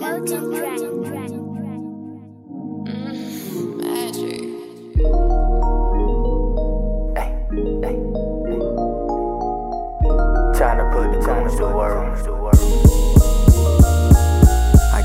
Mountain track. Trying to put the goons to work. I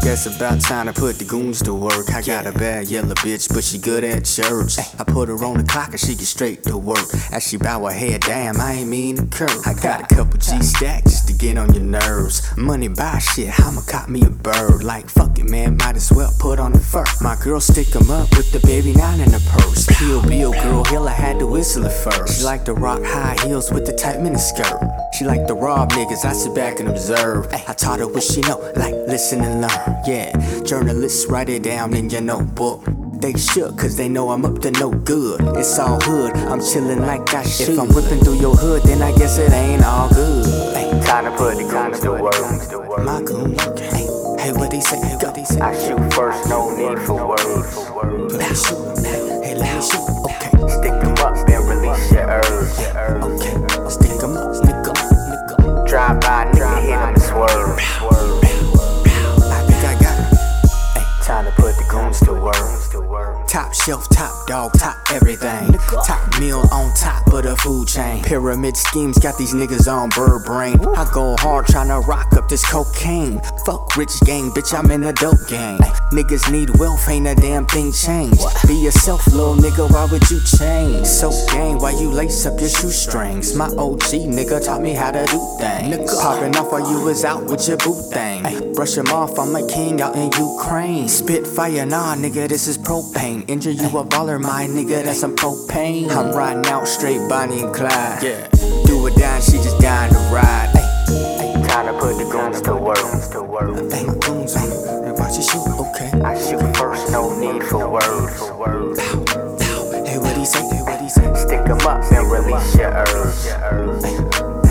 guess about time to put the goons to work. I got a bad yellow bitch, but she good at church. I put her on the clock and she get straight to work. As she bow her head, damn, I ain't mean to curve. I got a couple G stacks just to get on your nerves. Money buy shit, I'ma cop me a bird. Like, fuck it, man, might as well put on the fur. My girl stick 'em up with the baby nine in the purse. Kill Bill, girl, hell, I had to whistle it first. She like to rock high heels with the tight miniskirt. She like to rob niggas, I sit back and observe. Ay, I taught her what she know, like listen and learn. Yeah, journalists write it down in your notebook. They shook, cause they know I'm up to no good. It's all hood, I'm chillin' like I should. If I'm whipping through your hood, then I guess it ain't all good. Ay, Time to put the goons to work. my goon, hey, hey, what they say, hey, what they say. I shoot first, no need for words. Let me shoot, hey, let me shoot, okay. Shelf, top dog, top everything. Top meal on top of the food chain. Pyramid schemes got these niggas on bird brain. I go hard tryna rock up this cocaine. Fuck rich gang, bitch, I'm in a dope gang. Niggas need wealth, ain't a damn thing changed. Be yourself, little nigga, why would you change? So gang, why you lace up your shoestrings? My OG nigga taught me how to do things. Popping off while you was out with your boot thing. Brush him off, I'm a king out in Ukraine. Spit fire, nah, nigga, this is propane. Injure you a baller, my nigga, that's some propane. I'm riding out straight Bonnie and Clyde. Yeah. Do it down, she just dying to ride. Ay, Time to put the goons to work. ay, my goons on it. And watch you shoot, okay. I shoot first, no need for words. Pow, pow. Hey, what he say? Hey, what he say? Stick 'em up and release your urge.